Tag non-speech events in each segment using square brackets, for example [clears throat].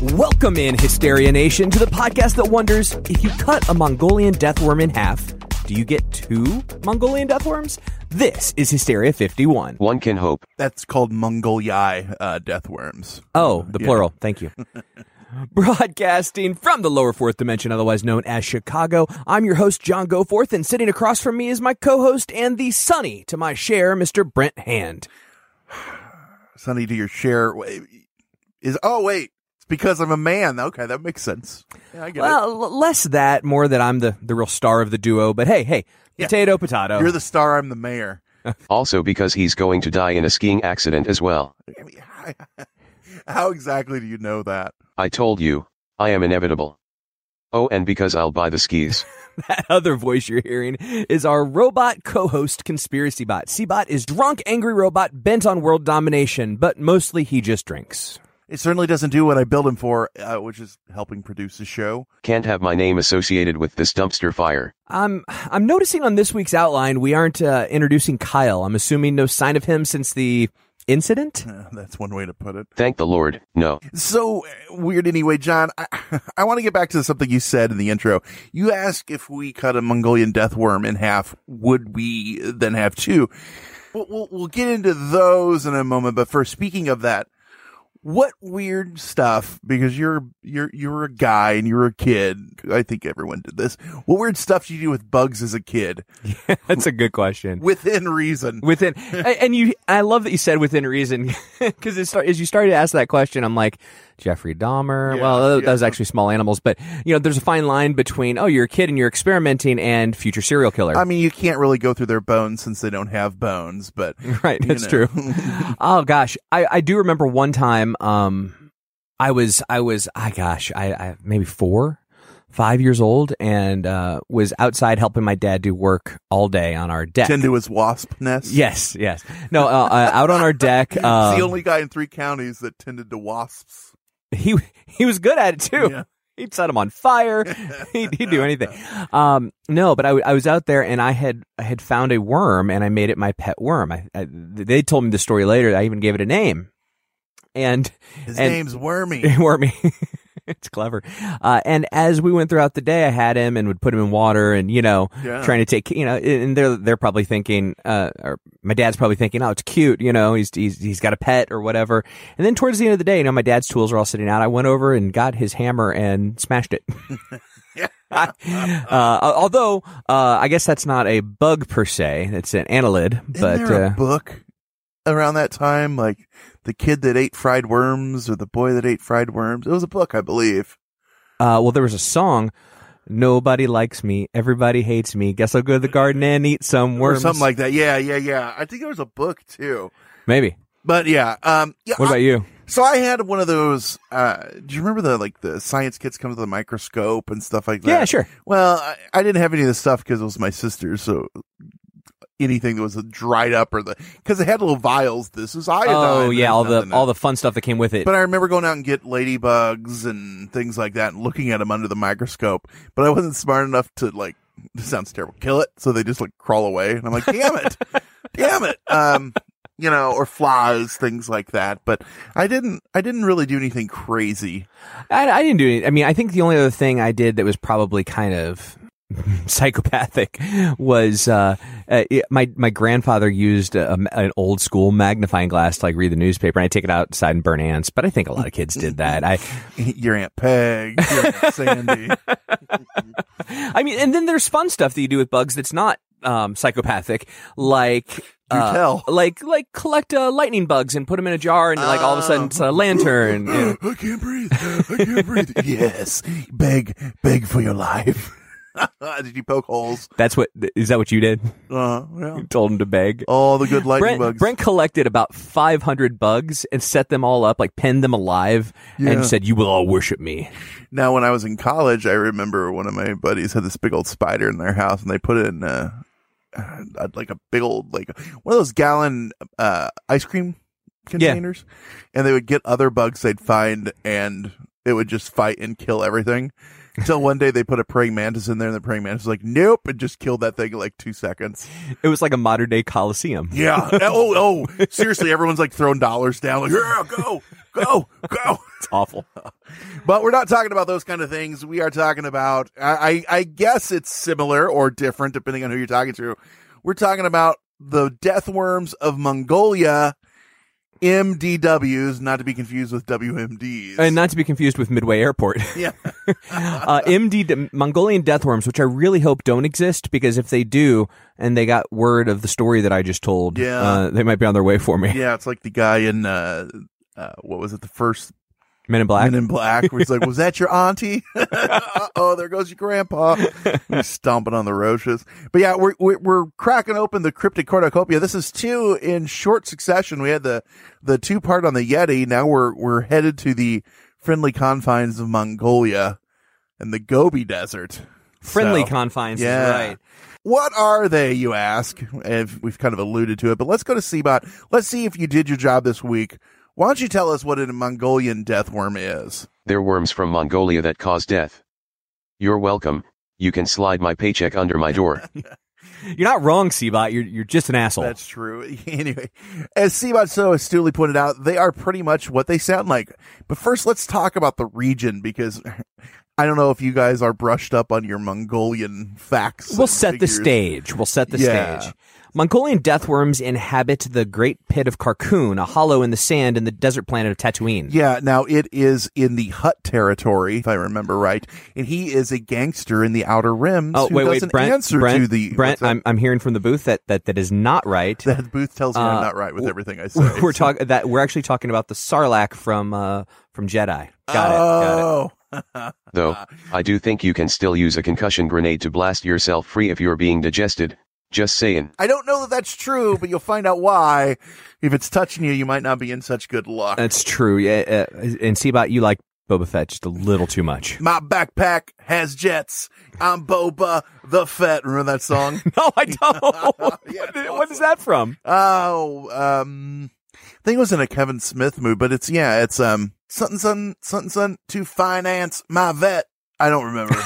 Welcome in, Hysteria Nation, to the podcast that wonders if you cut a Mongolian deathworm in half, do you get two Mongolian deathworms? This is Hysteria 51. One can hope. That's called Mongoliai uh, deathworms. Oh, the Yeah. plural. Thank you. [laughs] Broadcasting from the lower fourth dimension, otherwise known as Chicago, I'm your host, John Goforth, and sitting across from me is my co host and the sunny to my share, Mr. Brent Hand. [sighs] Sonny, to your share is oh wait, it's because I'm a man. Okay, that makes sense. Yeah, I get Well, l- less that, more that I'm the, the real star of the duo, but hey, hey, Yeah. potato, potato. You're the star. I'm the mayor. [laughs] Also because he's going to die in a skiing accident as well. I [laughs] mean, How exactly do you know that? I told you, I am inevitable. Oh, and because I'll buy the skis. [laughs] That other voice you're hearing is our robot co-host Conspiracy Bot. Cbot is drunk, angry robot bent on world domination, but mostly he just drinks. It certainly doesn't do what I built him for, uh, which is helping produce the show. Can't have my name associated with this dumpster fire. I'm I'm noticing on this week's outline we aren't uh, introducing Kyle. I'm assuming no sign of him since the incident. Uh, [laughs] that's one way to put it. Thank the Lord, no. So uh, weird anyway, John. I, [laughs] I want to get back to something you said in the intro. You asked if we cut a Mongolian death worm in half, would we then have two? We'll, we'll, we'll get into those in a moment. But first, speaking of that, what weird stuff? Because you're you're you're a guy and you're a kid. I think everyone did this. What weird stuff did you do with bugs as a kid, [laughs] That's a good question. within reason? Within [laughs] and you, I love that you said within reason [laughs] because as you started to ask that question, I'm like Jeffrey Dahmer. Yeah, well, that yeah. was actually small animals, but you know, there's a fine line between oh, you're a kid and you're experimenting and future serial killer. I mean, you can't really go through their bones since they don't have bones, but right, that's know. true. oh gosh, I I do remember one time. Um, I was I was I gosh I, I maybe four. Five years old and uh, was outside helping my dad do work all day on our deck. tend to his wasp nest. Yes, yes. No, uh, uh, out on our deck. [laughs] He's Uh, the only guy in three counties that tended to wasps. he he was good at it too. Yeah. He'd set them on fire. [laughs] he'd, he'd do anything. Um, no, but I, w- I was out there and I had I had found a worm and I made it my pet worm. I, I they told me the story later. I even gave it a name. And His and- name's Wormy. [laughs] wormy. [laughs] it's clever. Uh, and as we went throughout the day, I had him and would put him in water and, you know, Yeah. trying to take, you know, and they're, they're probably thinking, uh, or my dad's probably thinking, oh, it's cute, you know, he's, he's, he's got a pet or whatever. And then towards the end of the day, you know, my dad's tools are all sitting out. I went over and got his hammer and smashed it. [laughs] uh, although, uh, I guess that's not a bug per se. It's an annelid, but, Isn't there a uh, book around that time, like the kid that ate fried worms or the boy that ate fried worms? It was a book, I believe. Uh, well, there was a song. Nobody likes me. Everybody hates me. Guess I'll go to the garden and eat some worms. Or something like that. Yeah, yeah, yeah. I think there was a book too. Maybe. But yeah, um, yeah. What I- about you? So I had one of those. Uh, do you remember the like the science kits come with the microscope and stuff like that? Yeah, sure. Well, I, I didn't have any of the stuff because it was my sister's. So anything that was dried up or the because it had little vials. This is iodine. Oh yeah, all the all the fun stuff that came with it. But I remember going out and get ladybugs and things like that and looking at them under the microscope. But I wasn't smart enough to like. This sounds terrible. Kill it, so they just like crawl away, and I'm like, damn it, [laughs] damn it. Um, you know, or flies, things like that. But I didn't. I didn't really do anything crazy. I, I didn't do any. I mean, I think the only other thing I did that was probably kind of [laughs] psychopathic was uh, uh, it- my my grandfather used a, an old school magnifying glass to like read the newspaper, and I take it outside and burn ants. But I think a lot of kids did that. I [laughs] Your aunt Peg, your aunt Sandy. [laughs] I mean, and then there's fun stuff that you do with bugs that's not um, psychopathic, like. uh, like like collect uh, lightning bugs and put them in a jar and like all of a sudden it's a lantern. you [gasps] know. I can't breathe. I can't breathe. yes, beg, beg for your life. [laughs] Did you poke holes? That's what is that what you did? Uh, yeah. You told him to beg. All the good lightning Brent, bugs. Brent collected about 500 bugs and set them all up, like pinned them alive, Yeah. and said, "You will all worship me." Now, when I was in college, I remember one of my buddies had this big old spider in their house, and they put it in uh, like a big old like one of those gallon uh, ice cream containers, and they would get other bugs they'd find, and it would just fight and kill everything. Until one day they put a praying mantis in there, and the praying mantis was like, "Nope," and just killed that thing in like two seconds. It was like a modern day coliseum. Yeah. [laughs] oh, oh. Seriously, everyone's like throwing dollars down, like, "Yeah, go, go, go." It's awful. [laughs] But we're not talking about those kind of things. We are talking about, I, I I guess it's similar or different depending on who you're talking to. We're talking about the death worms of Mongolia, MDWs, not to be confused with WMDs. And not to be confused with Midway Airport. [laughs] yeah. [laughs] uh, MD Mongolian death worms, which I really hope don't exist, because if they do, and they got word of the story that I just told, Yeah. uh, they might be on their way for me. Yeah, it's like the guy in, uh, uh, what was it, the first Men in Black. Men in Black, where he's like, "Was that your auntie?" [laughs] oh, there goes your grandpa. He's stomping on the roaches. But yeah, we're, we're we're cracking open the cryptic cornucopia. This is two in short succession. We had the the two part on the Yeti. Now we're we're headed to the friendly confines of Mongolia and the Gobi Desert. Friendly So, confines yeah. right. What are they, you ask? And we've kind of alluded to it, but let's go to Seabot. Let's see if you did your job this week. Why don't you tell us what a Mongolian death worm is? They're worms from Mongolia that cause death. You're welcome. You can slide my paycheck under my door. [laughs] You're not wrong, Seabot. You're you're just an asshole. That's true. [laughs] Anyway, as Seabot so astutely pointed out, they are pretty much what they sound like. But first, let's talk about the region because I don't know if you guys are brushed up on your Mongolian facts. We'll and set the stage. We'll set the Yeah. stage. Mongolian death worms inhabit the Great Pit of Carkoon, a hollow in the sand in the desert planet of Tatooine. Yeah, now it is in the Hutt territory, if I remember right, and he is a gangster in the Outer Rims Oh who wait, wait, doesn't Brent. answer Brent, to the Brent. I'm I'm hearing from the booth that that that is not right. that booth tells me Uh, I'm not right with w- everything I say. we're so- talking that we're actually talking about the Sarlacc from uh from Jedi. Got it. Got it. oh. Though, I do think you can still use a concussion grenade to blast yourself free if you're being digested. Just saying. I don't know that that's true, but you'll find out why. If it's touching you, you might not be in such good luck. That's true. Yeah, uh, and Seabot, you like Boba Fett just a little too much. My backpack has jets. I'm Boba the Fett. Remember that song? [laughs] No, I don't. [laughs] Yeah, what, is- what is that from? oh, um, I think it was in a Kevin Smith movie, but it's, yeah, it's, um, something, something, something, something to finance my vet. I don't remember. [laughs]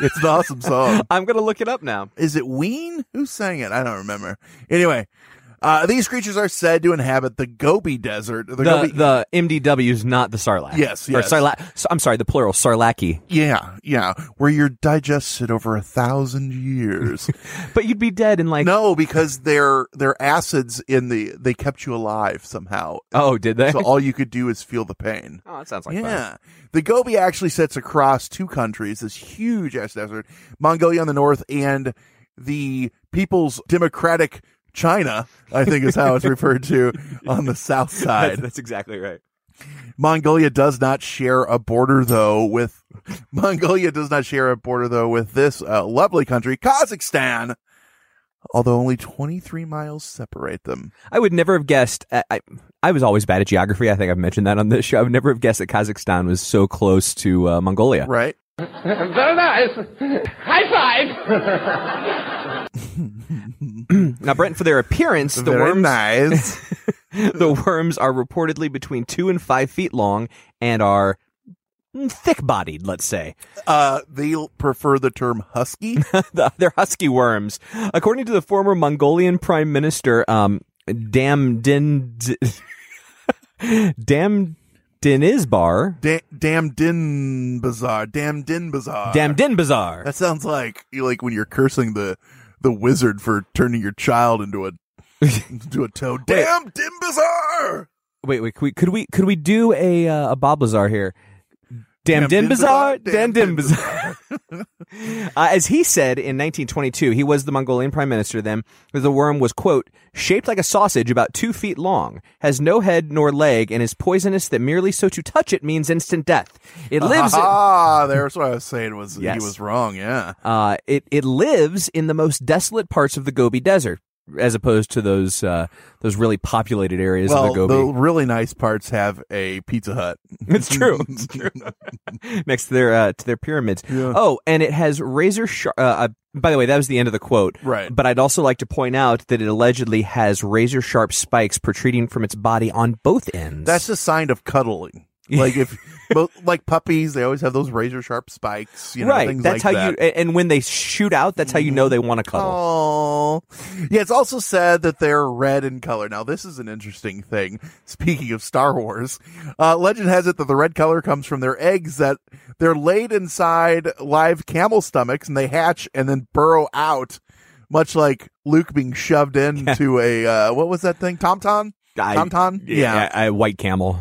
it's an awesome song. [laughs] I'm gonna look it up now. Is it Ween? Who sang it? I don't remember. Anyway, uh, these creatures are said to inhabit the Gobi Desert. The, The Gobi, the MDW is not the Sarlacc. Yes, yes. Sarlacc. so- I'm sorry, the plural Sarlacci. yeah, yeah, where you're digested over a thousand years. [laughs] But you'd be dead in like. no, because their their acids in the they kept you alive somehow. Oh, did they? So all you could do is feel the pain. [laughs] oh, that sounds like fun. yeah. The Gobi actually sits across two countries, this huge ass desert, Mongolia on the north and the People's Democratic China, I think is how it's referred to on the south [laughs] That's, side. that's exactly right. Mongolia does not share a border though with [laughs] Mongolia does not share a border though with this uh, lovely country, Kazakhstan. Although only 23 miles separate them. I would never have guessed. I, I I was always bad at geography. I think I've mentioned that on this show. I would never have guessed that Kazakhstan was so close to uh, Mongolia. Right? [laughs] Very nice. High five. [clears throat] Now, Brent, for their appearance, the Very worms nice. [laughs] the worms are reportedly between two and five feet long and are thick-bodied. Let's say uh, they prefer the term husky. [laughs] The- they're husky worms, according to the former Mongolian Prime Minister, um, Dam Din [laughs] Dam Dinizbar, Da- damn din bazaar. Damn din bazaar. Dam Din Bazaar. That sounds like you like when you're cursing the the wizard for turning your child into a [laughs] into a toad. Damn din bazaar. Wait, wait, could we could we, could we do a uh, a Bob Lazar here? Damn Din Din Bazaar, Bazaar, Dan Din Damn Din Bazaar. uh, as he said in 1922, he was the Mongolian prime minister then. The worm was quote shaped like a sausage, about two feet long, has no head nor leg, and is poisonous. That merely so to touch it means instant death. It lives. Ah, there's what I was saying. Was Yes. he was wrong? Yeah. Uh, it it lives in the most desolate parts of the Gobi Desert, as opposed to those uh, those really populated areas well, of the Gobi. the really nice parts have a Pizza Hut. [laughs] It's true. [laughs] It's true. [laughs] Next to their uh, to their pyramids. Oh, and it has razor sharp. Uh, uh, by the way, that was the end of the quote. Right. But I'd also like to point out that it allegedly has razor sharp spikes protruding from its body on both ends. That's a sign of cuddling. Like if, both, like puppies, they always have those razor sharp spikes. You know, right. Things That's like how that. you. And when they shoot out, that's how you know they want to cuddle. Oh, yeah. It's also said that they're red in color. Now, this is an interesting thing. Speaking of Star Wars, uh, legend has it that the red color comes from their eggs that they're laid inside live camel stomachs and they hatch and then burrow out, much like Luke being shoved into a uh, what was that thing? Tauntaun. I- Yeah, a white camel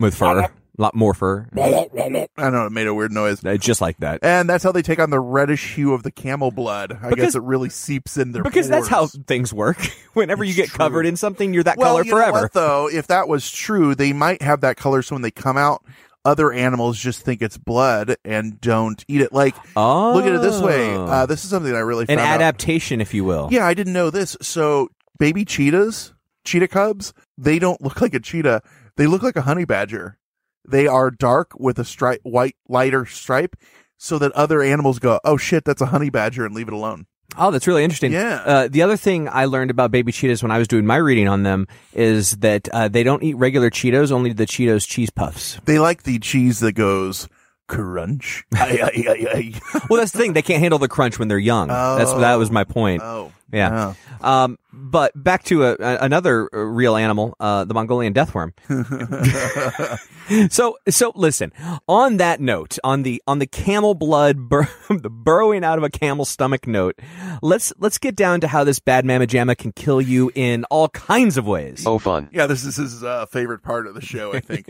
with fur, a lot more fur, I don't know. It made a weird noise. Uh, just like that. And that's how they take on the reddish hue of the camel blood. I Because- guess it really seeps in their Because that's how pores. things work. [laughs] Whenever you get covered in something, you're that well, color you know forever. what, though, if that was true, they might have that color so when they come out, other animals just think it's blood and don't eat it. Like, Oh, look at it this way. Uh, this is something I really an found out. adaptation, if you will. Yeah, I didn't know this. So, baby cheetahs, cheetah cubs, they don't look like a cheetah. They look like a honey badger. They are dark with a stripe, white, lighter stripe, so that other animals go, "Oh shit, that's a honey badger," and leave it alone. Oh, that's really interesting. Yeah. Uh, the other thing I learned about baby cheetahs when I was doing my reading on them is that uh, they don't eat regular Cheetos, only the Cheetos cheese puffs. They like the cheese that goes crunch. [laughs] Ay, ay, ay, ay. Well, that's the thing; they can't handle the crunch when they're young. That's that was my point. Oh, Yeah. Um, but back to a, a, another uh, real animal, uh, the Mongolian deathworm. [laughs] so, so listen. On that note, on the on the camel blood, bur- [laughs] the burrowing out of a camel stomach note, let's let's get down to how this bad mamma jamma can kill you in all kinds of ways. Oh fun. Yeah, this is his uh, favorite part of the show, I think.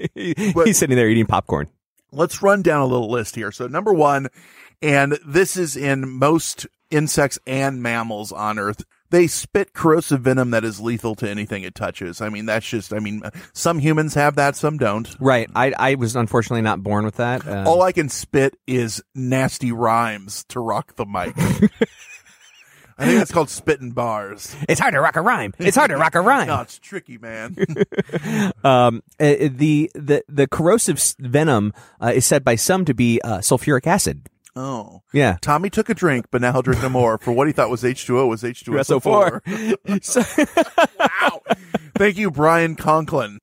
But- He's sitting there eating popcorn. Let's run down a little list here. So, number one, and this is in most insects and mammals on Earth, they spit corrosive venom that is lethal to anything it touches. I mean, that's just, I mean, some humans have that, some don't. Right. I I was unfortunately not born with that. Uh, All I can spit is nasty rhymes to rock the mic. [laughs] I think that's [laughs] called spitting bars. it's hard to rock a rhyme. It's hard to rock a [laughs] rhyme. No, it's tricky, man. [laughs] Um, uh, the the the corrosive venom uh, is said by some to be uh, sulfuric acid. oh. Yeah. Tommy took a drink, but now he'll drink no more. For what he thought was H2O was H2SO4. So, wow. Thank you, Brian Conklin.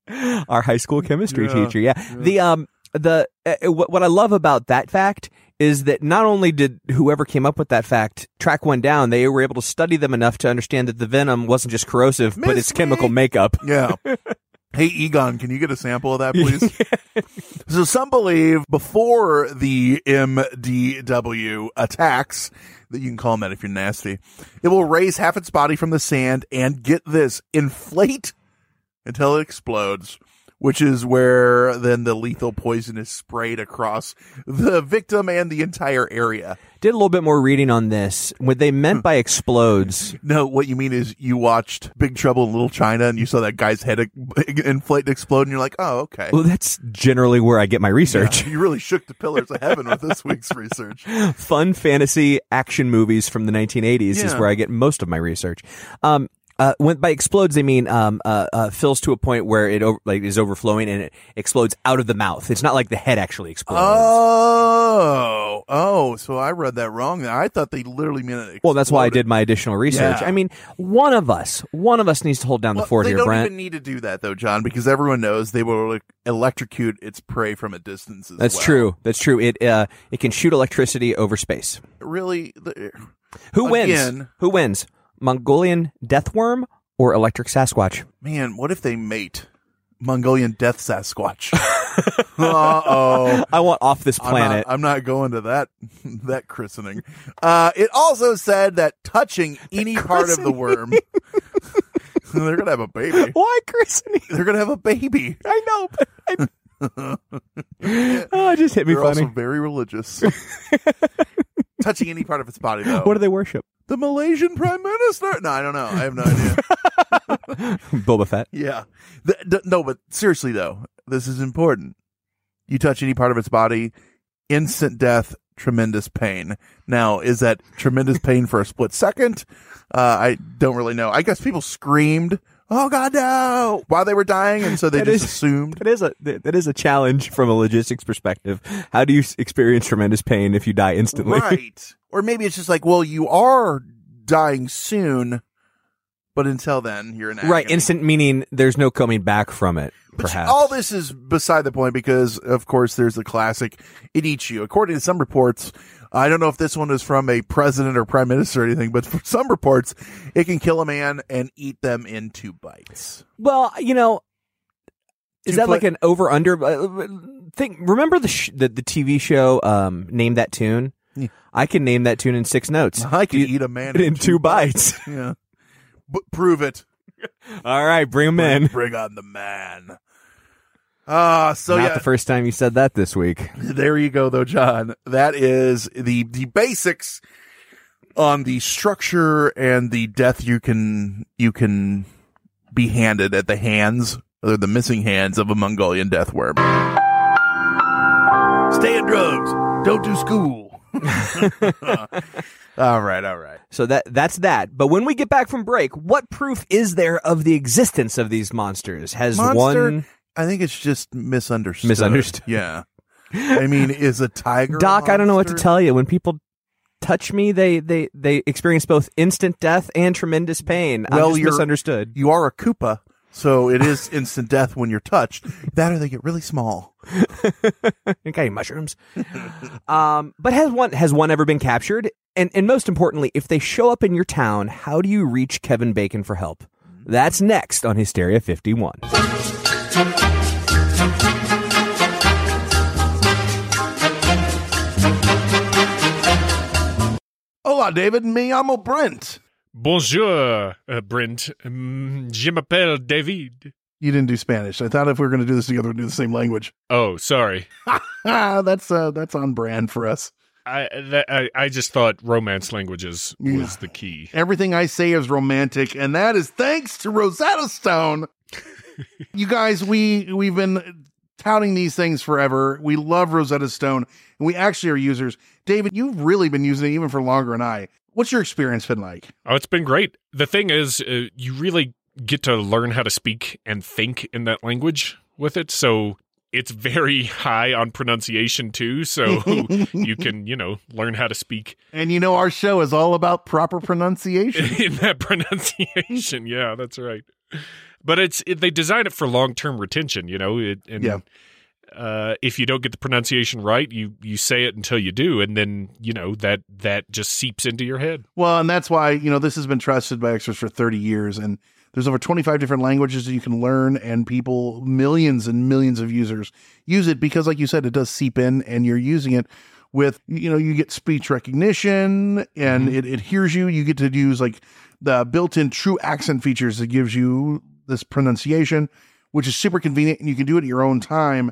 our high school chemistry Yeah. teacher. Yeah. The um the uh, what what I love about that fact is that not only did whoever came up with that fact track one down, they were able to study them enough to understand that the venom wasn't just corrosive, but Miss its chemical makeup. Yeah. [laughs] Hey, Egon, can you get a sample of that, please? [laughs] so some believe before the MDW attacks, that you can call them that if you're nasty, it will raise half its body from the sand and get this, inflate until it explodes, which is where then the lethal poison is sprayed across the victim and the entire area. Did a little bit more reading on this. What they meant by explodes. No, what you mean is you watched Big Trouble in Little China and you saw that guy's head [laughs] inflate and explode, and you're like, oh, okay. Well, that's generally where I get my research. Yeah, you really shook the pillars of heaven with this week's [laughs] research. Fun fantasy action movies from the 1980s is where I get most of my research. Um, uh, when by explodes, they mean um, uh, uh, fills to a point where it over, like is overflowing and it explodes out of the mouth. It's not like the head actually explodes. Oh, oh, so I read that wrong. I thought they literally meant it. Well, that's why I did my additional research. Yeah. I mean, one of us, one of us needs to hold down the Well, fort they here, don't Brent. even need to do that though, John, because everyone knows they will electrocute its prey from a distance. As That's well. true. That's true. It uh, it can shoot electricity over space. Really, the- Who wins? Again. Who wins? Mongolian deathworm or electric Sasquatch? man, what if they mate? Mongolian death Sasquatch. [laughs] uh oh. I want off this I'm planet. not, I'm not going to that [laughs] that christening. Uh, it also said that touching [laughs] any part of the worm, they're gonna have a baby. Why christening? They're gonna have a baby. I know, but I, Oh, it just hit me They're funny. also very religious. Touching any part of its body, though. What do they worship? The Malaysian Prime Minister? No, I don't know. I have no idea. [laughs] Boba Fett. yeah. The- the- no, but seriously, though, this is important. You touch any part of its body, instant death, tremendous pain. Now, is that tremendous pain for a split second? Uh, I don't really know. I guess people screamed, "Oh God, no!" while they were dying, and so they That just is- assumed. That is a that is a challenge from a logistics perspective. How do you experience tremendous pain if you die instantly? Right. Or maybe it's just like, well, you are dying soon, but until then, you're in right. Instant meaning there's no coming back from it. But perhaps all this is beside the point because, of course, there's the classic "It eats you." According to some reports, I don't know if this one is from a president or prime minister or anything, but for some reports, it can kill a man and eat them in two bites. Well, you know, is that play- like an over under uh, thing? Remember the, sh- the the TV show um, Name That Tune? Yeah. I can name that tune in six notes. [laughs] I can You- eat a man [laughs] in two bites. Yeah, but prove it. [laughs] All right, bring them in. Bring on the man. Ah, so Not yeah, the first time you said that this week. there you go, though, John. That is the the basics on the structure and the death you can you can be handed at the hands or the missing hands of a Mongolian death worm. Stay in drugs. Don't do school. [laughs] [laughs] all right, all right. So that that's that. But when we get back from break, what proof is there of the existence of these monsters? Has Monster, one I think it's just misunderstood. Misunderstood. Yeah. I mean, is a tiger? Doc, I don't know what to tell you. When people touch me, they they they experience both instant death and tremendous pain. I'm Well, just you're- misunderstood. You are a Koopa, so it is [laughs] instant death when you're touched. That or they get really small. [laughs] okay, mushrooms. um, but has one has one ever been captured? And and most importantly, if they show up in your town, how do you reach Kevin Bacon for help? That's next on Hysteria 51. Hola, David. Me llamo Brent. Bonjour, uh, Brent. Um, je m'appelle David. You didn't do Spanish. I thought if we were going to do this together, we'd do the same language. Oh, sorry. [laughs] That's uh, that's on brand for us. I, that, I I just thought romance languages was Yeah. the key. Everything I say is romantic, and that is thanks to Rosetta Stone. [laughs] you guys, we we've been touting these things forever. We love Rosetta Stone, and we actually are users. David, you've really been using it even for longer than I. What's your experience been like? Oh, it's been great. The thing is, uh, you really get to learn how to speak and think in that language with it. So it's very [laughs] high on pronunciation too. So [laughs] you can, you know, learn how to speak And you know, our show is all about proper pronunciation. [laughs] in that pronunciation. Yeah, that's right. But it's it, they design it for long term retention. You know, it, and Yeah. Uh, if you don't get the pronunciation right, you you say it until you do, and then you know that that just seeps into your head. Well, and that's why, you know, this has been trusted by experts for 30 years. And there's over 25 different languages that you can learn, and people, millions and millions of users use it because, like you said, it does seep in and you're using it with, you know, you get speech recognition and it, it hears you. You get to use like the built in true accent features that gives you this pronunciation, which is super convenient and you can do it at your own time.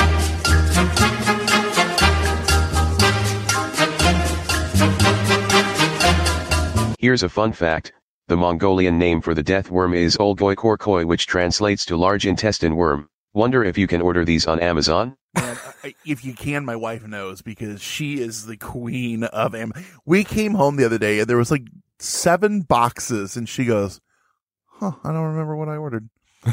Here's a fun fact. The Mongolian name for the death worm is Olgoi khorkhoi which translates to large intestine worm. Wonder if you can order these on Amazon? Man, if you can, my wife knows because she is the queen of Am. We came home the other day and there was like seven boxes, and she goes, "Huh, I don't remember what I ordered."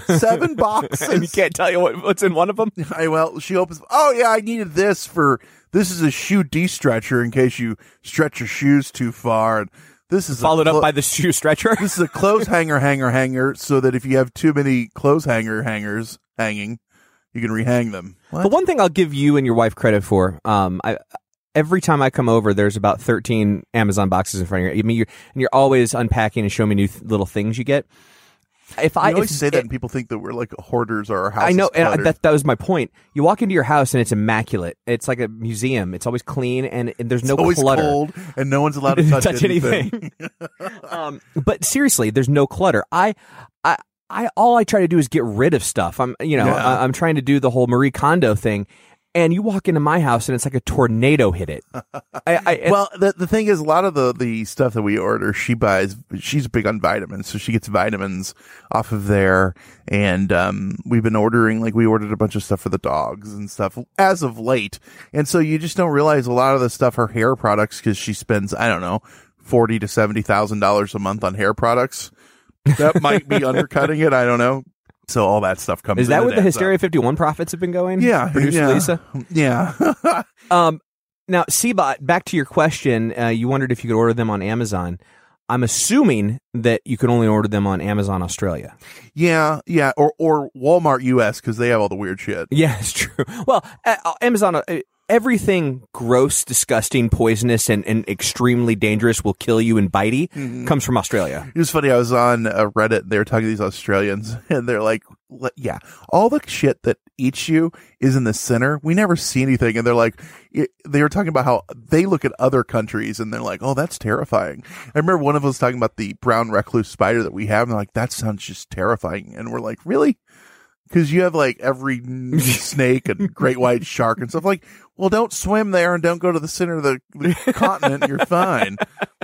Seven [laughs] boxes. and you can't tell you what, what's in one of them. I well, she opens. Oh yeah, I needed this for this is a shoe de-stretcher in case you stretch your shoes too far. And this is a Followed clo- up by the shoe stretcher. this is a clothes hanger, hanger, hanger, so that if you have too many clothes hanger hangers hanging, you can rehang them. What? The one thing I'll give you and your wife credit for, um, I every time I come over, there's about 13 Amazon boxes in front of you. I mean, you're and you're always unpacking and showing me new th- little things you get. If I always if- say that, it- and people think that we're like hoarders or our house. I know, is and I- that that was my point. You walk into your house and it's immaculate. It's like a museum. It's always clean and, and there's no it's always clutter. cold, and no one's allowed [laughs] to touch, anything. [laughs] um, but seriously, there's no clutter. I, I, I, all I try to do is get rid of stuff. I'm, you know, Yeah. I, I'm trying to do the whole Marie Kondo thing. And you walk into my house and it's like a tornado hit it. I, I, well, the the thing is, a lot of the the stuff that we order, she buys. She's big on vitamins, so she gets vitamins off of there. And um, we've been ordering, like we ordered a bunch of stuff for the dogs and stuff as of late. And so you just don't realize a lot of the stuff, her hair products, because she spends, I don't know, forty to seventy thousand dollars a month on hair products. That might be [laughs] undercutting it. I don't know. So all that stuff comes. is that where the adds up. Hysteria 51 profits have been going? Yeah, Producer yeah. Lisa? [laughs] Yeah. [laughs] Um, now, Seabot, back to your question. Uh, you wondered if you could order them on Amazon. I'm assuming that you can only order them on Amazon Australia. yeah, yeah, or or Walmart US because they have all the weird shit. Yeah, [laughs] it's true. Well, uh, Amazon, uh, everything gross, disgusting, poisonous, and, and extremely dangerous will kill you and bitey Mm-hmm. comes from Australia. It was funny. I was on uh, Reddit. They were talking to these Australians, [laughs] and they're like, "Yeah, all the shit that eats you is in the center. We never see anything." And they're like, it, they were talking about how they look at other countries, and they're like, "Oh, that's terrifying." I remember one of us talking about the brown recluse spider that we have, and they're like, "That sounds just terrifying." And we're like, "Really?" Because you have like every [laughs] snake and great white shark and stuff. Like, well, don't swim there and don't go to the center of the, the [laughs] continent. You're fine.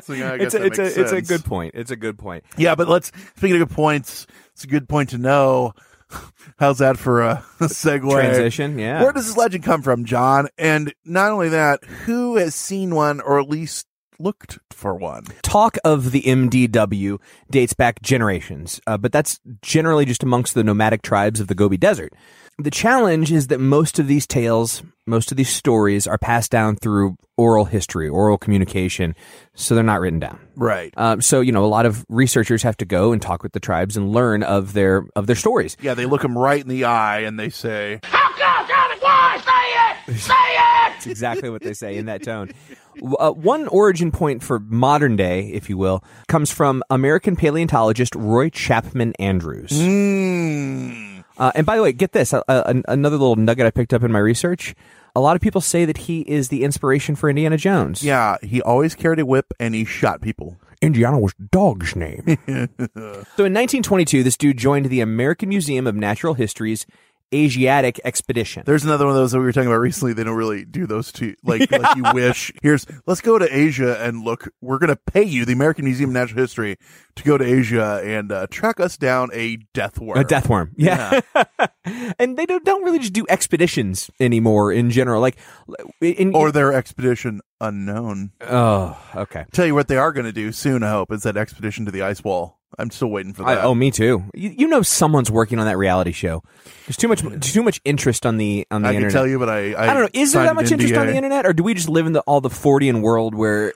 So, yeah, I guess It's a, it's, a, it's a good point. It's a good point. Yeah, but let's speaking of good points, it's a good point to know. [laughs] How's that for a, a segue? Transition, yeah. Where does this legend come from, John? And not only that, who has seen one or at least looked for one? Talk of the MDW dates back generations, uh, but that's generally just amongst the nomadic tribes of the Gobi Desert. The challenge is that most of these tales, most of these stories are passed down through oral history, oral communication, so they're not written down. Right. Um, so you know, a lot of researchers have to go and talk with the tribes and learn of their of their stories. Yeah, they look them right in the eye and they say, How come, Johnny? Why? Say it! [laughs] Say it! That's exactly what they say in that tone. Uh, one origin point for modern day, if you will, comes from American paleontologist Roy Chapman Andrews. Mm. Uh, and by the way, get this uh, uh, an- another little nugget I picked up in my research. A lot of people say that he is the inspiration for Indiana Jones. Yeah, he always carried a whip and he shot people. Indiana was dog's name. [laughs] so in 1922, this dude joined the American Museum of Natural History's Asiatic Expedition. There's another one of those that we were talking about recently. They don't really do those two. Like, like [laughs] you wish. Here's, let's go to Asia and look. We're going to pay you, the American Museum of Natural History, to go to Asia and uh, track us down a death worm. A death worm, yeah. [laughs] and they don't, don't really just do expeditions anymore in general. Like, in, or their expedition unknown. oh, okay. Tell you what they are going to do soon, I hope, is that expedition to the ice wall. I'm still waiting for I, that. oh, me too. You, you know, someone's working on that reality show. There's too much, too much interest on the on the I can tell you, but I, I, I don't know. Is there that much an interest on the internet, or do we just live in the all the Fordian world where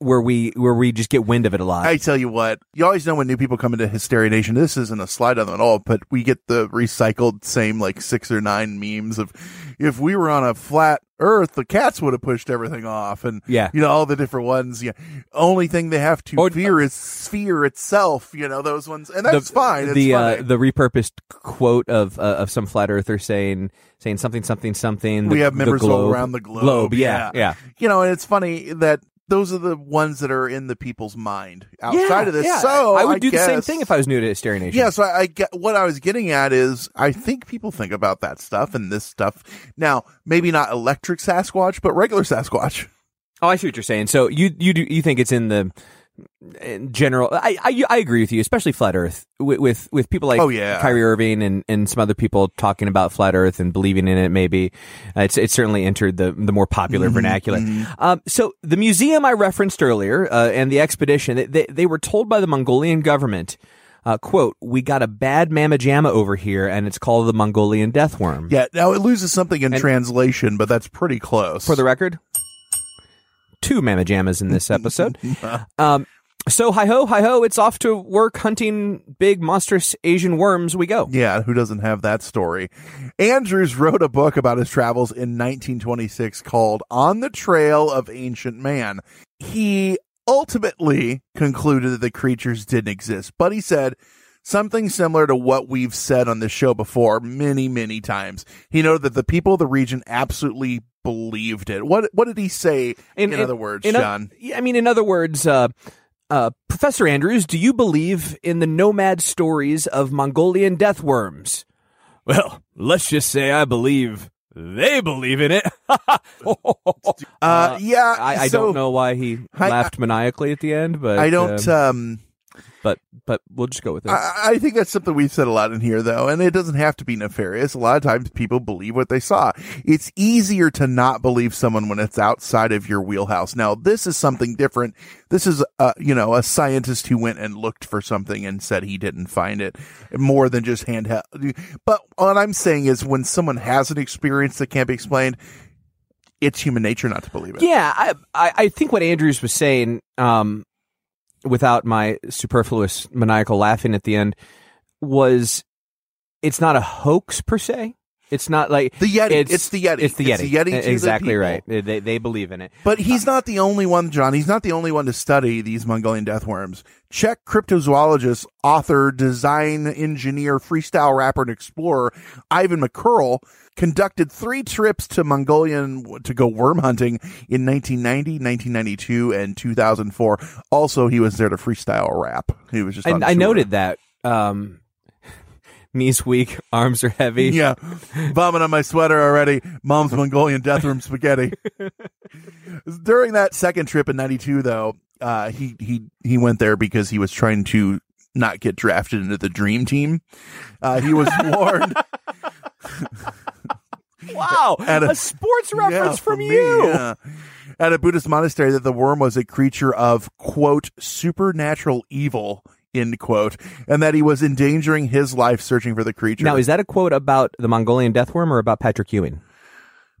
where we where we just get wind of it a lot? I tell you what, you always know when new people come into Hysteria Nation. This isn't a slide on them at all, but we get the recycled same like six or nine memes of if we were on a flat Earth, the cats would have pushed everything off, and Yeah. you know all the different ones. Yeah, only thing they have to Or- fear is sphere itself. You know those ones, and that's the, fine. It's the uh, the repurposed quote of uh, of some flat earther saying saying something something something. we have the members all around the globe. Globe, yeah, yeah. You know, and it's funny that those are the ones that are in the people's mind outside Yeah, of this. yeah. So I would do the same thing if I was new to Hysteria Nation. Yeah, so I, I get what I was getting at is I think people think about that stuff and this stuff. Now, maybe not electric Sasquatch, but regular Sasquatch. Oh, I see what you're saying. So you you do you think it's in the in general? I I, I agree with you, especially flat Earth with with, with people like Oh, yeah. Kyrie Irving and, and some other people talking about flat Earth and believing in it. Maybe uh, it's it's certainly entered the the more popular Mm-hmm, vernacular. Um, so the museum I referenced earlier uh, and the expedition they, they they were told by the Mongolian government. Uh, quote, we got a bad mamma jamma over here and it's called the Mongolian death worm. Yeah, now it loses something in And- translation, but that's pretty close. for the record. Two mamma jammas in this episode. [laughs] um, so hi ho, hi ho, it's off to work hunting big monstrous Asian worms. We go. yeah, who doesn't have that story? Andrews wrote a book about his travels in 1926 called On the Trail of Ancient Man. He ultimately concluded that the creatures didn't exist, but he said something similar to what we've said on this show before many, many times. He noted that the people of the region absolutely believed it. What what did he say in, other words, in John? yeah, I mean, in other words, uh, uh, Professor Andrews, do you believe in the nomad stories of Mongolian death worms? Well, let's just say I believe they believe in it. [laughs] Uh, yeah, I, I so don't know why he I- laughed maniacally at the end, but I don't. um, um but but we'll just go with it. I, I think that's something we've said a lot in here, though, and it doesn't have to be nefarious. A lot of times people believe what they saw. It's easier to not believe someone when it's outside of your wheelhouse. Now, this is something different. This is, uh, you know, a scientist who went and looked for something and said he didn't find it more than just handheld. But what I'm saying is when someone has an experience that can't be explained, it's human nature not to believe it. Yeah, I, I I think what Andrews was saying, um, without my superfluous maniacal laughing at the end, was it's not a hoax per se. It's not like The Yeti. It's the Yeti. It's the Yeti. It's the Yeti the exactly people. right. They- They they believe in it. But he's not the only one, John. He's not the only one to study these Mongolian death worms. Czech cryptozoologist, author, design engineer, freestyle rapper, and explorer Ivan Mackerle conducted three trips to Mongolian to go worm hunting in 1990, 1992, and 2004. Also, he was there to freestyle rap. He was just. I, I noted that. Um, [laughs] knees weak, arms are heavy. Yeah, vomit on my sweater already. Mom's Mongolian death room spaghetti. [laughs] During that second trip in '92, though, uh, he he he went there because he was trying to not get drafted into the dream team. Uh, he was warned. [laughs] Wow, [laughs] At a- a, sports reference Yeah, from me, you. yeah. At a Buddhist monastery, that the worm was a creature of quote supernatural evil end quote, and that he was endangering his life searching for the creature. Now, is that a quote about the Mongolian death worm or about Patrick Ewing?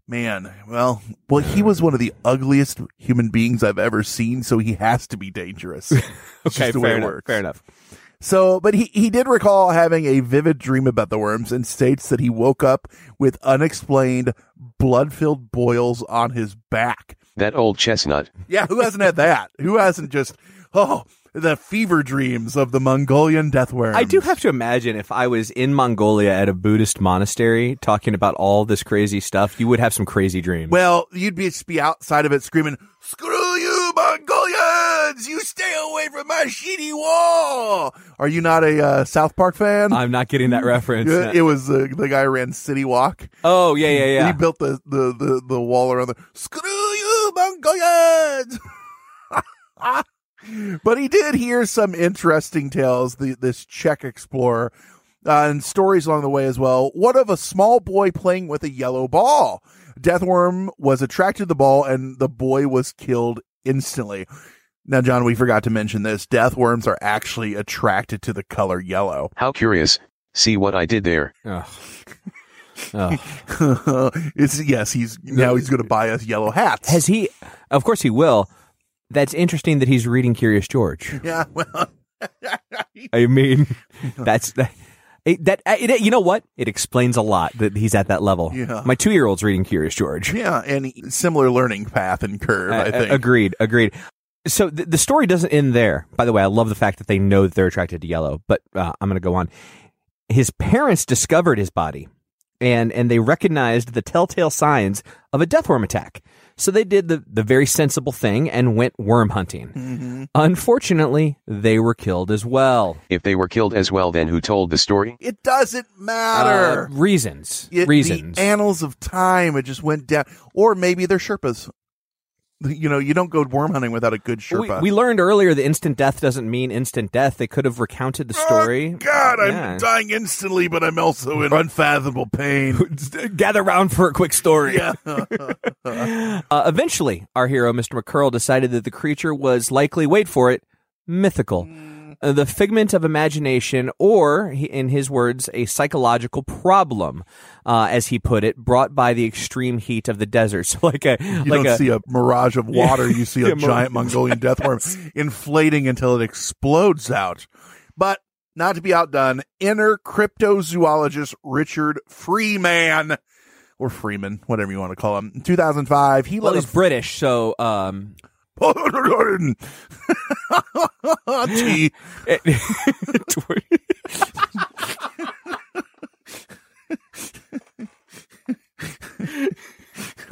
Man, well, well, he was one of the ugliest human beings I've ever seen, so he has to be dangerous. [laughs] Okay, just the way fair it enough. works. Fair enough. So, but he, he did recall having a vivid dream about the worms and states that he woke up with unexplained blood filled boils on his back. That old chestnut. Yeah, who hasn't had that? [laughs] Who hasn't just, oh, the fever dreams of the Mongolian death worms? I do have to imagine if I was in Mongolia at a Buddhist monastery talking about all this crazy stuff, you would have some crazy dreams. Well, you'd be, be outside of it screaming, screw you, Mongolians! You stay away from my shitty wall! Are you not a uh, South Park fan? I'm not getting that reference. it, it was uh, the guy who ran City Wok. oh yeah, yeah, yeah. He built the, the, the, the wall around the, screw you, Mongolians! [laughs] but he did hear some interesting tales, the, this Czech explorer, uh, and stories along the way as well. One of a small boy playing with a yellow ball. Deathworm was attracted to the ball and the boy was killed instantly. Now, John, we forgot to mention this. Deathworms are actually attracted to the color yellow. How curious. See what I did there. Ugh. Ugh. [laughs] it's yes, he's now he's going to buy us yellow hats. Has he? Of course he will. That's interesting that he's reading Curious George. [laughs] yeah, well, [laughs] I mean, that's that. It, that it, you know what? It explains a lot that he's at that level. Yeah. My two year old's reading Curious George. yeah, and he- similar learning path and curve. I Uh, think. agreed. Agreed. So th- the story doesn't end there. By the way, I love the fact that they know that they're attracted to yellow. But uh, I'm going to go on. His parents discovered his body, and and they recognized the telltale signs of a deathworm attack. So they did the the very sensible thing and went worm hunting. Mm-hmm. Unfortunately, they were killed as well. If they were killed as well, then who told the story? It doesn't matter. Uh, reasons. It- reasons. The annals of time. It just went down, or maybe they're Sherpas. You know, you don't go worm hunting without a good we, Sherpa. we learned earlier that instant death doesn't mean instant death. They could have recounted the story. Oh, God, I'm dying instantly, but I'm also in unfathomable pain. [laughs] Gather round for a quick story. yeah. [laughs] Uh, eventually, our hero, Mr. Mackerle, decided that the creature was likely, wait for it, mythical. Uh, the figment of imagination, or, in his words, a psychological problem, uh, as he put it, brought by the extreme heat of the desert. [laughs] So, like a, You like don't a, see a mirage of water. You see [laughs] a Yeah, giant Mongolian [laughs] death worm inflating until it explodes out. But not to be outdone, inner cryptozoologist Richard Freeman, or Freeman, whatever you want to call him, in 2005, he well, let he's British, so um, a T. [laughs]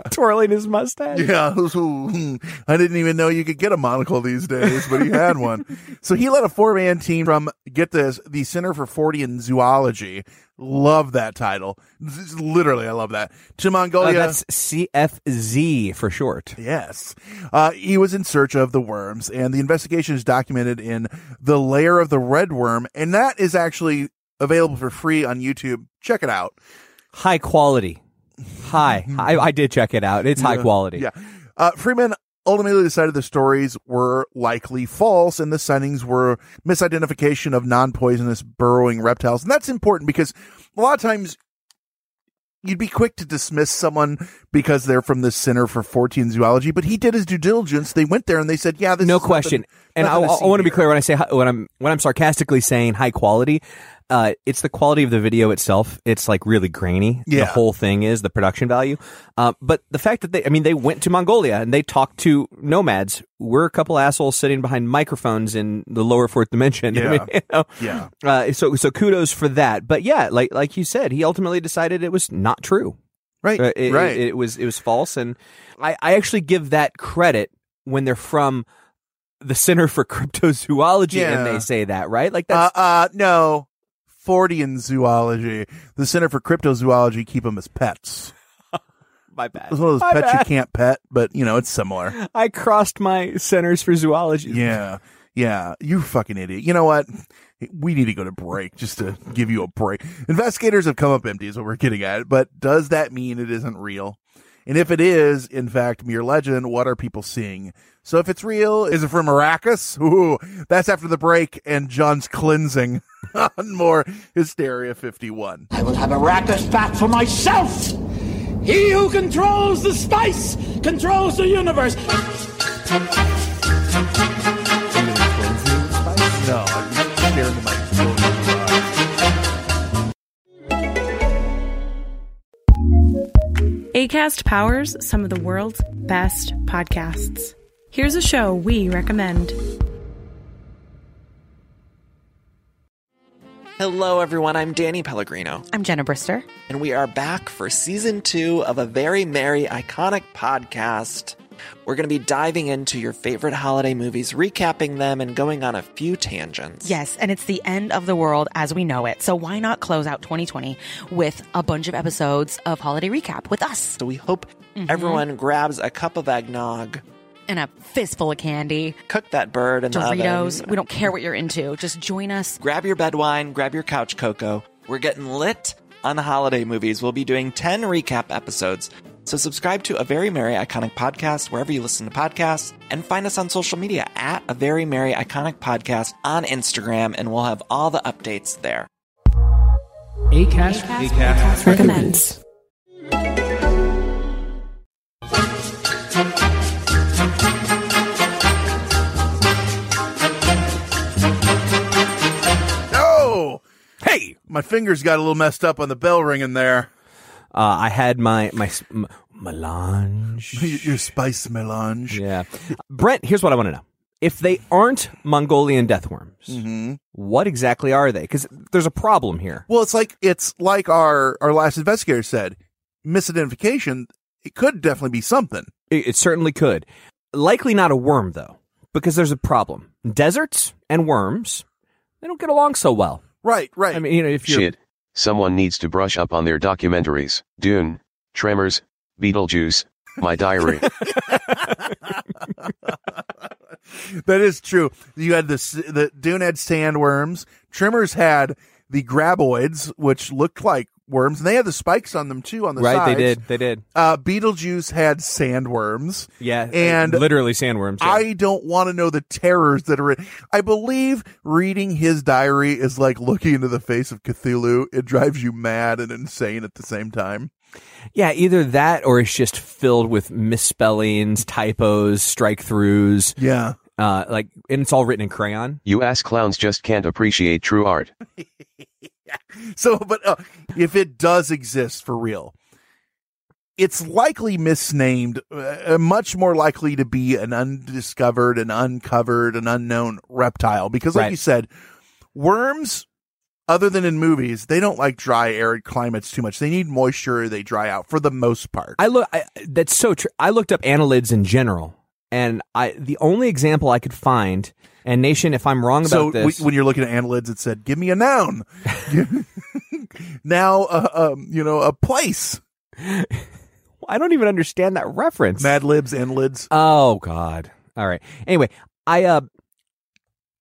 [laughs] twirling his mustache. Yeah, [laughs] I didn't even know you could get a monocle these days, but he had one. [laughs] So he led a four man team from, get this, the Center for Fortean Zoology. Love that title. Literally, I love that. To Uh, Mongolia. that's CFZ for short. Yes. Uh, he was in search of the worms, and the investigation is documented in The Lair of the Red Worm, and that is actually available for free on YouTube. Check it out. High quality. High. I, I did check it out. It's high quality. Yeah. Uh, Freeman ultimately decided the stories were likely false and the sightings were misidentification of non-poisonous burrowing reptiles. And that's important because a lot of times you'd be quick to dismiss someone because they're from the Center for Fortean Zoology, but he did his due diligence. They went there and they said, yeah, this no is question. nothing- and I, nothing to I see want to be clear when I say when I'm when I'm sarcastically saying high quality. Uh, it's the quality of the video itself. It's like really grainy. Yeah. The whole thing is the production value. Uh, but the fact that they, I mean, they went to Mongolia and they talked to nomads. We're a couple assholes sitting behind microphones in the lower fourth dimension. I [laughs] Yeah. mean, you know? Yeah. Uh, so, so kudos for that. But yeah, like, like you said, he ultimately decided it was not true. Right. Uh, it, right. It, it was it was false, and I, I actually give that credit when they're from the Center for Cryptozoology Yeah. and they say that, right? Like uh, that's uh, no. Fortean Zoology. The Center for Cryptozoology keep them as pets. [laughs] my bad. It's one of those My pets you can't pet, but you know, it's similar. I crossed my centers for zoology. Yeah. Yeah. You fucking idiot. You know what? We need to go to break just to give you a break. Investigators have come up empty is what we're getting at, but does that mean it isn't real? And if it is, in fact, mere legend, what are people seeing? So if it's real, is it from Arrakis? Ooh, that's after the break and John's cleansing [laughs] on more Hysteria 51. I will have Arrakis back for myself! He who controls the spice controls the universe! No, I'm scared of my ACAST powers some of the world's best podcasts. Here's a show we recommend. Hello, everyone. I'm Danny Pellegrino. I'm Jenna Brister. And we are back for season two of a very merry, iconic podcast. We're going to be diving into your favorite holiday movies, recapping them, and going on a few tangents. Yes, and it's the end of the world as we know it. So why not close out 2020 with a bunch of episodes of Holiday Recap with us? So we hope mm-hmm. everyone grabs a cup of eggnog. And a fistful of candy. Cook that bird in the oven. Doritos. We don't care what you're into. Just join us. Grab your bed wine, grab your couch cocoa. We're getting lit on the holiday movies. We'll be doing 10 recap episodes so subscribe to A Very Merry Iconic Podcast wherever you listen to podcasts and find us on social media at A Very Merry Iconic Podcast on Instagram and we'll have all the updates there. ACAST, ACAST, ACAST recommends. Oh! Hey, my fingers got a little messed up on the bell ringing there. Uh, I had my my m- melange. [laughs] Your spice melange. Yeah, Brent. Here's what I want to know: If they aren't Mongolian death worms, mm-hmm. what exactly are they? Because there's a problem here. Well, it's like it's like our our last investigator said, misidentification. It could definitely be something. It, it certainly could. Likely not a worm though, because there's a problem. Deserts and worms, they don't get along so well. Right, right. I mean, you know, if you're Shit. Someone needs to brush up on their documentaries. Dune, Tremors, Beetlejuice, My Diary. [laughs] that is true. You had this. The Dune had sandworms. Tremors had the graboids, which looked like worms, and they had the spikes on them too on the right, sides. they did. They did. Uh, Beetlejuice had sandworms. Yeah, and literally sandworms. Yeah. I don't want to know the terrors that are. In, I believe reading his diary is like looking into the face of Cthulhu. It drives you mad and insane at the same time. Yeah, either that or it's just filled with misspellings, typos, strike throughs. Yeah. Uh, like, and it's all written in crayon. You ass clowns just can't appreciate true art. [laughs] [laughs] So, but uh, if it does exist for real, it's likely misnamed, uh, much more likely to be an undiscovered, and uncovered, and unknown reptile. Because, like Right. you said, worms, other than in movies, they don't like dry, arid climates too much. They need moisture. They dry out for the most part. I look. I, that's so true. I looked up annelids in general, and I the only example I could find. And nation, if I'm wrong about so this, w- when you're looking at annelids, it said, "Give me a noun." [laughs] now, uh, um, you know, a place. [laughs] I don't even understand that reference. Mad libs, annelids. Oh God. All right. Anyway, I uh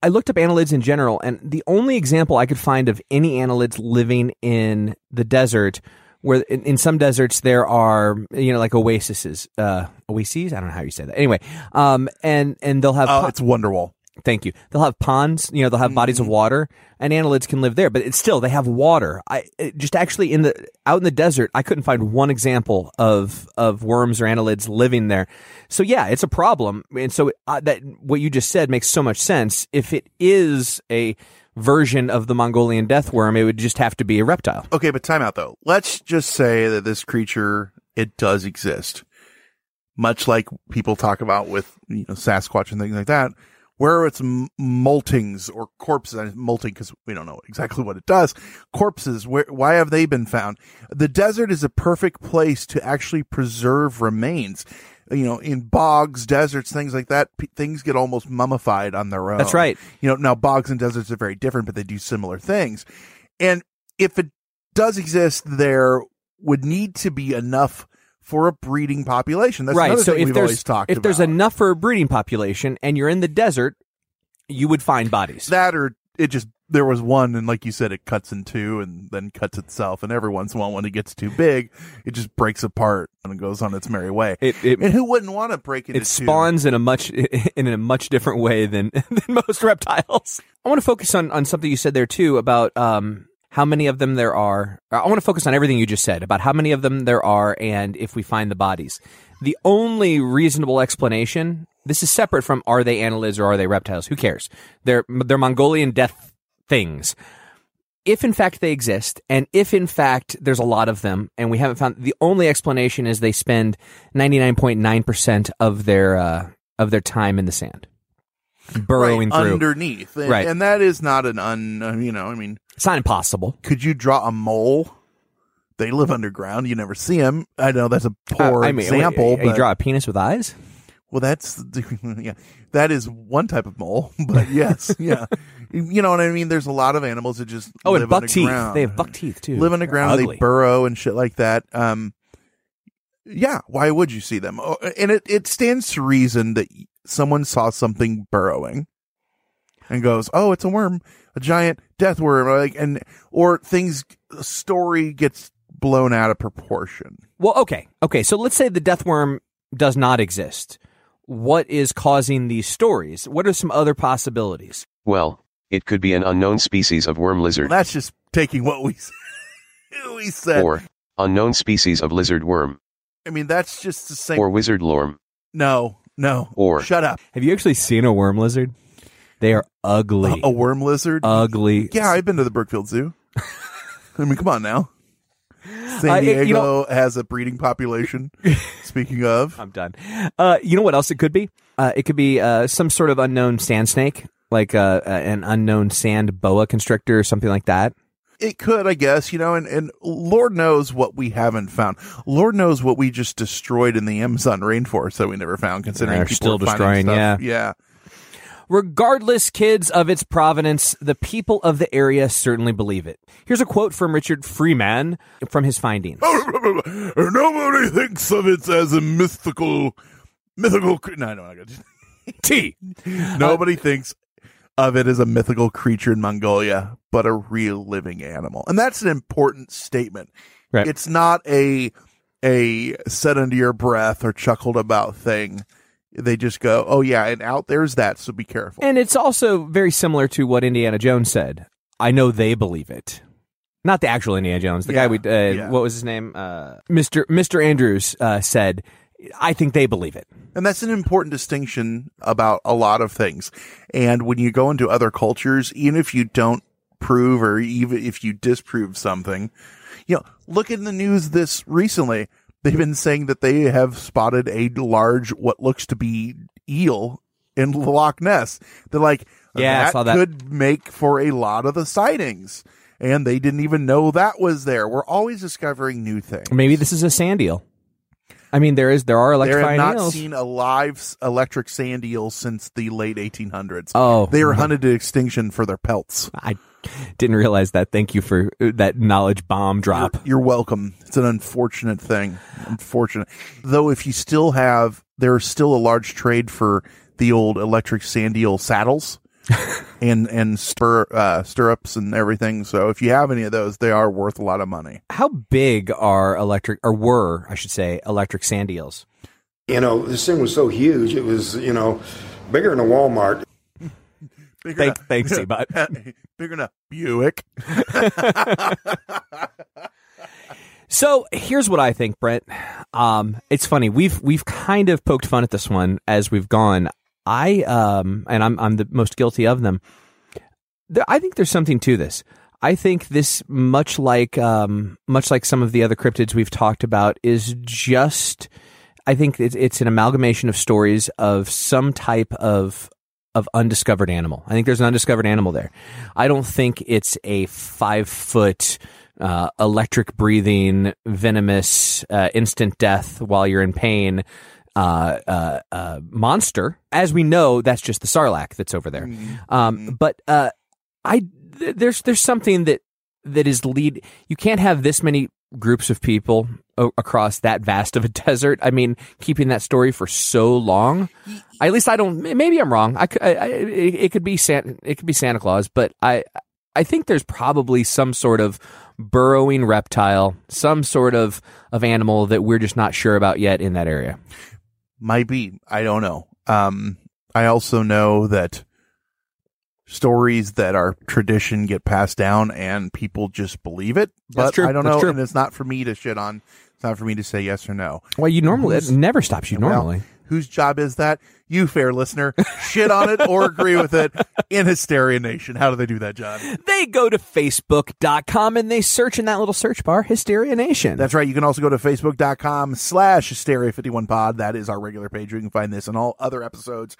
I looked up annelids in general, and the only example I could find of any annelids living in the desert, where in, in some deserts there are, you know, like oases, uh, oases. I don't know how you say that. Anyway, um, and and they'll have. Oh, po- it's Wonderwall. Thank you. They'll have ponds, you know, they'll have bodies of water, and annelids can live there. But it's still they have water. I it, just actually in the out in the desert, I couldn't find one example of of worms or annelids living there. So yeah, it's a problem. And so uh, that what you just said makes so much sense. If it is a version of the Mongolian death worm, it would just have to be a reptile. Okay, but time out though. Let's just say that this creature it does exist, much like people talk about with you know Sasquatch and things like that, where are it's m- moltings or corpses. Molting because we don't know exactly what it does. Corpses. Where why have they been found? The desert is a perfect place to actually preserve remains. You know, in bogs, deserts, things like that, p- things get almost mummified on their own. That's right. You know, now bogs and deserts are very different, but they do similar things. And if it does exist, there would need to be enough for a breeding population. That's right. So thing if we've there's always talked if about. there's enough for a breeding population, and you're in the desert, you would find bodies. that, or it just there was one, and like you said, it cuts in two and then cuts itself. And every once in a while, when it gets too big, it just breaks apart and it goes on its merry way. It, it, and who wouldn't want to break it? it spawns in a much [laughs] in a much different way than [laughs] than most reptiles. I want to focus on on something you said there too about um how many of them there are. I want to focus on everything you just said about how many of them there are and if we find the bodies. The only reasonable explanation. This is separate from are they annelids or are they reptiles? Who cares? They're they're Mongolian death things. if in fact they exist, and if in fact there's a lot of them, and we haven't found the only explanation is they spend ninety nine point nine percent of their uh, of their time in the sand, burrowing right, through. underneath, and, Right. and that is not an un. uh, You know, I mean, it's not impossible. Could you draw a mole? They live underground. You never see them. I know that's a poor Uh, I mean, example. you but, draw a penis with eyes. Well, that's [laughs] yeah, that is one type of mole. [laughs] But yes, yeah, you know what I mean. There's a lot of animals that just Oh, live and buck teeth. underground. They have buck teeth too. Live underground. They burrow and shit like that. Um, yeah. Why would you see them? Oh, And it it stands to reason that someone saw something burrowing and goes, "Oh, it's a worm, a giant death worm," like and or things a story gets blown out of proportion. Well, okay, okay. So let's say the death worm does not exist. What is causing these stories? What are some other possibilities? Well, it could be an unknown species of worm lizard That's just taking what we [laughs] we said. or unknown species of lizard worm I mean, that's just the same. or wizard lorm no, no. or Shut up. Have you actually seen a worm lizard? They are ugly. A worm lizard. ugly. Yeah, I've been to the Brookfield Zoo. [laughs] I mean, come on now. San Uh, it- Diego you know- has a breeding population. [laughs] Speaking of, I'm done. Uh, you know what else it could be? Uh, it could be uh, some sort of unknown sand snake, like uh, uh, an unknown sand boa constrictor or something like that. it could, I guess, you know, and, and Lord knows what we haven't found. Lord knows what we just destroyed in the Amazon rainforest that we never found, considering They're people still destroying, stuff. Yeah. Regardless, kids, of its provenance, the people of the area certainly believe it. Here's a quote from Richard Freeman from his findings. [laughs] Nobody thinks of it as a mythical, mythical. No, no, I got [laughs] T. Uh, Nobody thinks of it as a mythical creature in Mongolia, but a real living animal, and that's an important statement. Right. It's not a a set under your breath or chuckled about thing. They just go, "Oh yeah, and out there's that, so be careful." And it's also very similar to what Indiana Jones said. I know they believe it. Not the actual Indiana Jones. The guy we, uh, yeah. what was his name? Uh, Mr. Mr. Andrews uh, said, I think they believe it. And that's an important distinction about a lot of things. And when you go into other cultures, even if you don't prove or even if you disprove something, you know, look in the news this recently. They've been saying that they have spotted a large, what looks to be eel in Loch Ness. They're like, Yeah, I that saw that. could make for a lot of the sightings. And they didn't even know that was there. We're always discovering new things. Maybe this is a sand eel. I mean, there is there are They have not eels. seen a live electric sand eel since the late 1800s. Oh, they mhm. hunted to extinction for their pelts. I didn't realize that. Thank you for uh, that knowledge bomb drop. You're welcome. It's an unfortunate thing. Unfortunate. Though, if you still have, there's still a large trade for the old electric sand eel saddles [laughs] and and spur uh, stirrups and everything. So if you have any of those, they are worth a lot of money. How big are electric, or were, I should say, electric sandeels? You know, this thing was so huge. It was, you know, bigger than a Walmart. Bigger Thank- than- thanks, bigger than a Buick. [laughs] So here's what I think, Brent. Um, it's funny. We've we've kind of poked fun at this one as we've gone. I um, and I'm I'm the most guilty of them. There, I think there's something to this. I think this, much like um, much like some of the other cryptids we've talked about, is just. I think it's, it's an amalgamation of stories of some type of of undiscovered animal. I think there's an undiscovered animal there. I don't think it's a five foot uh, electric breathing, venomous, uh, instant death while you're in pain uh, uh, uh, monster. As we know, that's just the sarlacc that's over there. Um, but uh, I th- there's there's something that that is lead. You can't have this many groups of people o- across that vast of a [laughs] desert. I mean, keeping that story for so long. At least I don't. Maybe I'm wrong. I, I- I- it, it could be Santa. It could be Santa Claus, but I I think there's probably some sort of burrowing reptile, some sort of of animal that we're just not sure about yet in that area. Might be. I don't know. Um, I also know that stories that are tradition get passed down and people just believe it. But. I don't That's know. true. And it's not for me to shit on. It's not for me to say yes or no. Well, you normally it never stops you Well, normally. Whose job is that? You, fair listener. Shit on it or agree with it in Hysteria Nation. How do they do that, John? They go to facebook.com and they search in that little search bar Hysteria Nation. That's right. You can also go to facebook.com slash hysteria51pod. That is our regular page. You can find this and all other episodes.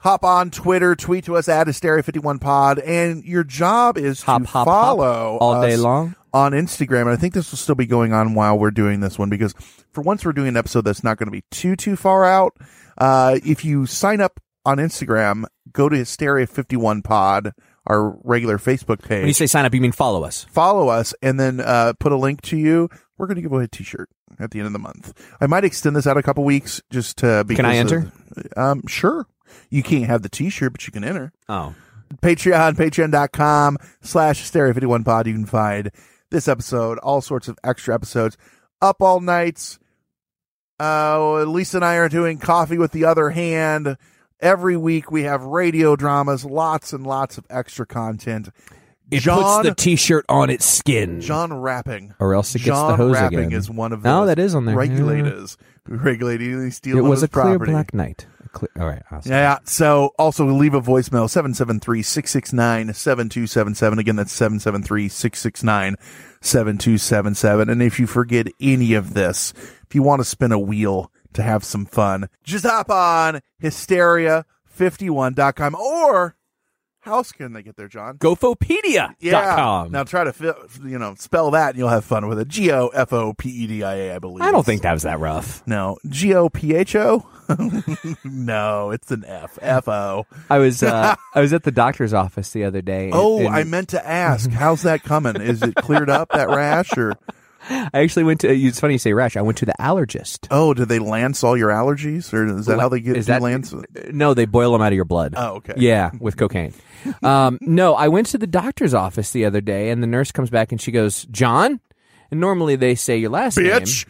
Hop on Twitter, tweet to us at hysteria51pod, and your job is Hop, to hop, hop follow all day long. on Instagram. And I think this will still be going on while we're doing this one because for once we're doing an episode that's not going to be too, too far out. Uh, if you sign up on Instagram, go to hysteria51pod, our regular Facebook page When you say sign up, you mean follow us. follow us and then uh, put a link to you. We're going to give away a T-shirt at the end of the month. I might extend this out a couple weeks just to. Can I of- enter? um, sure. You can't have the T-shirt, but you can enter. Oh. Patreon, patreon.com slash hysteria51pod. You can find this episode, all sorts of extra episodes, up all nights. Uh, Lisa and I are doing coffee with the other hand. Every week we have radio dramas, lots and lots of extra content. It John, puts the t-shirt on its skin. John rapping. Or else it gets John the hose rapping again. is one of No, those that is on there. regulators who regulate any steal It was a clear property. black night. Clear, all right, awesome. Yeah. So also leave a voicemail 773-669-7277. Again, that's 773-669-7277. And if you forget any of this, if you want to spin a wheel to have some fun, just hop on hysteria51.com or how else can they get there, John? Gofopedia.com. Yeah. Now try to fi- you know spell that and you'll have fun with it. G O F O P E D I A, I believe. I don't think that was that rough. No, G O P H O. [laughs] No, it's an F. F O. I was uh, I was at the doctor's office the other day. and- Oh, and I meant to ask. How's that coming? Is it cleared up that rash or? I actually went to. It's funny you say rash. I went to the allergist. Oh, do they lance all your allergies, or is that how they get Is that- lance? No, they boil them out of your blood. Oh, okay. Yeah, with cocaine. [laughs] um, no, I went to the doctor's office the other day, and the nurse comes back and she goes, "John." And normally they say your last Bitch.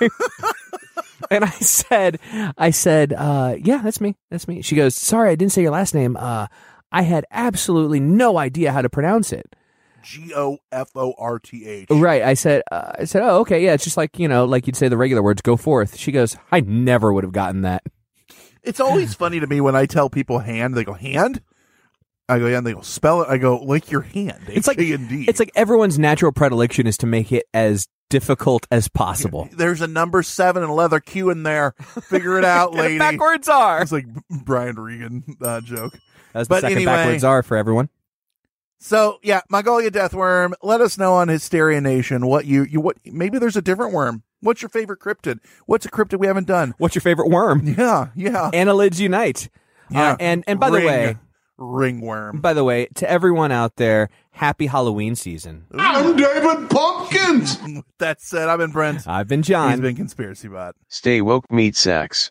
name. [laughs] and I said, I said, uh, yeah, that's me. That's me. She goes, sorry, I didn't say your last name. Uh, I had absolutely no idea how to pronounce it. G O F O R T H. Right. I said, uh, I said, oh, okay. Yeah. It's just like, you know, like you'd say the regular words, go forth. She goes, I never would have gotten that. It's always [laughs] funny to me when I tell people hand, they go hand. I go yeah, and they go spell it. I go like your hand. It's like, H-A-N-D. it's like everyone's natural predilection is to make it as difficult as possible. There's a number seven and a leather Q in there. Figure it out, [laughs] lady. backwards are. It's like Brian Regan uh, joke. That's the But second anyway- backwards are for everyone. So yeah, Mongolia death worm. Let us know on Hysteria Nation what you you what maybe there's a different worm. What's your favorite cryptid? What's a cryptid we haven't done? What's your favorite worm? [laughs] Yeah, yeah, Annelids unite. yeah. Uh, and and by Ring- the way, ringworm. by the way, to everyone out there, happy Halloween season. I'm David Pumpkins. [laughs] That said, I've been Brent. I've been John. He's been conspiracy bot. Stay woke, meat sacks.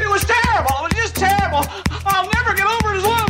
It was terrible. It was just terrible. I'll never get over it as long as I live.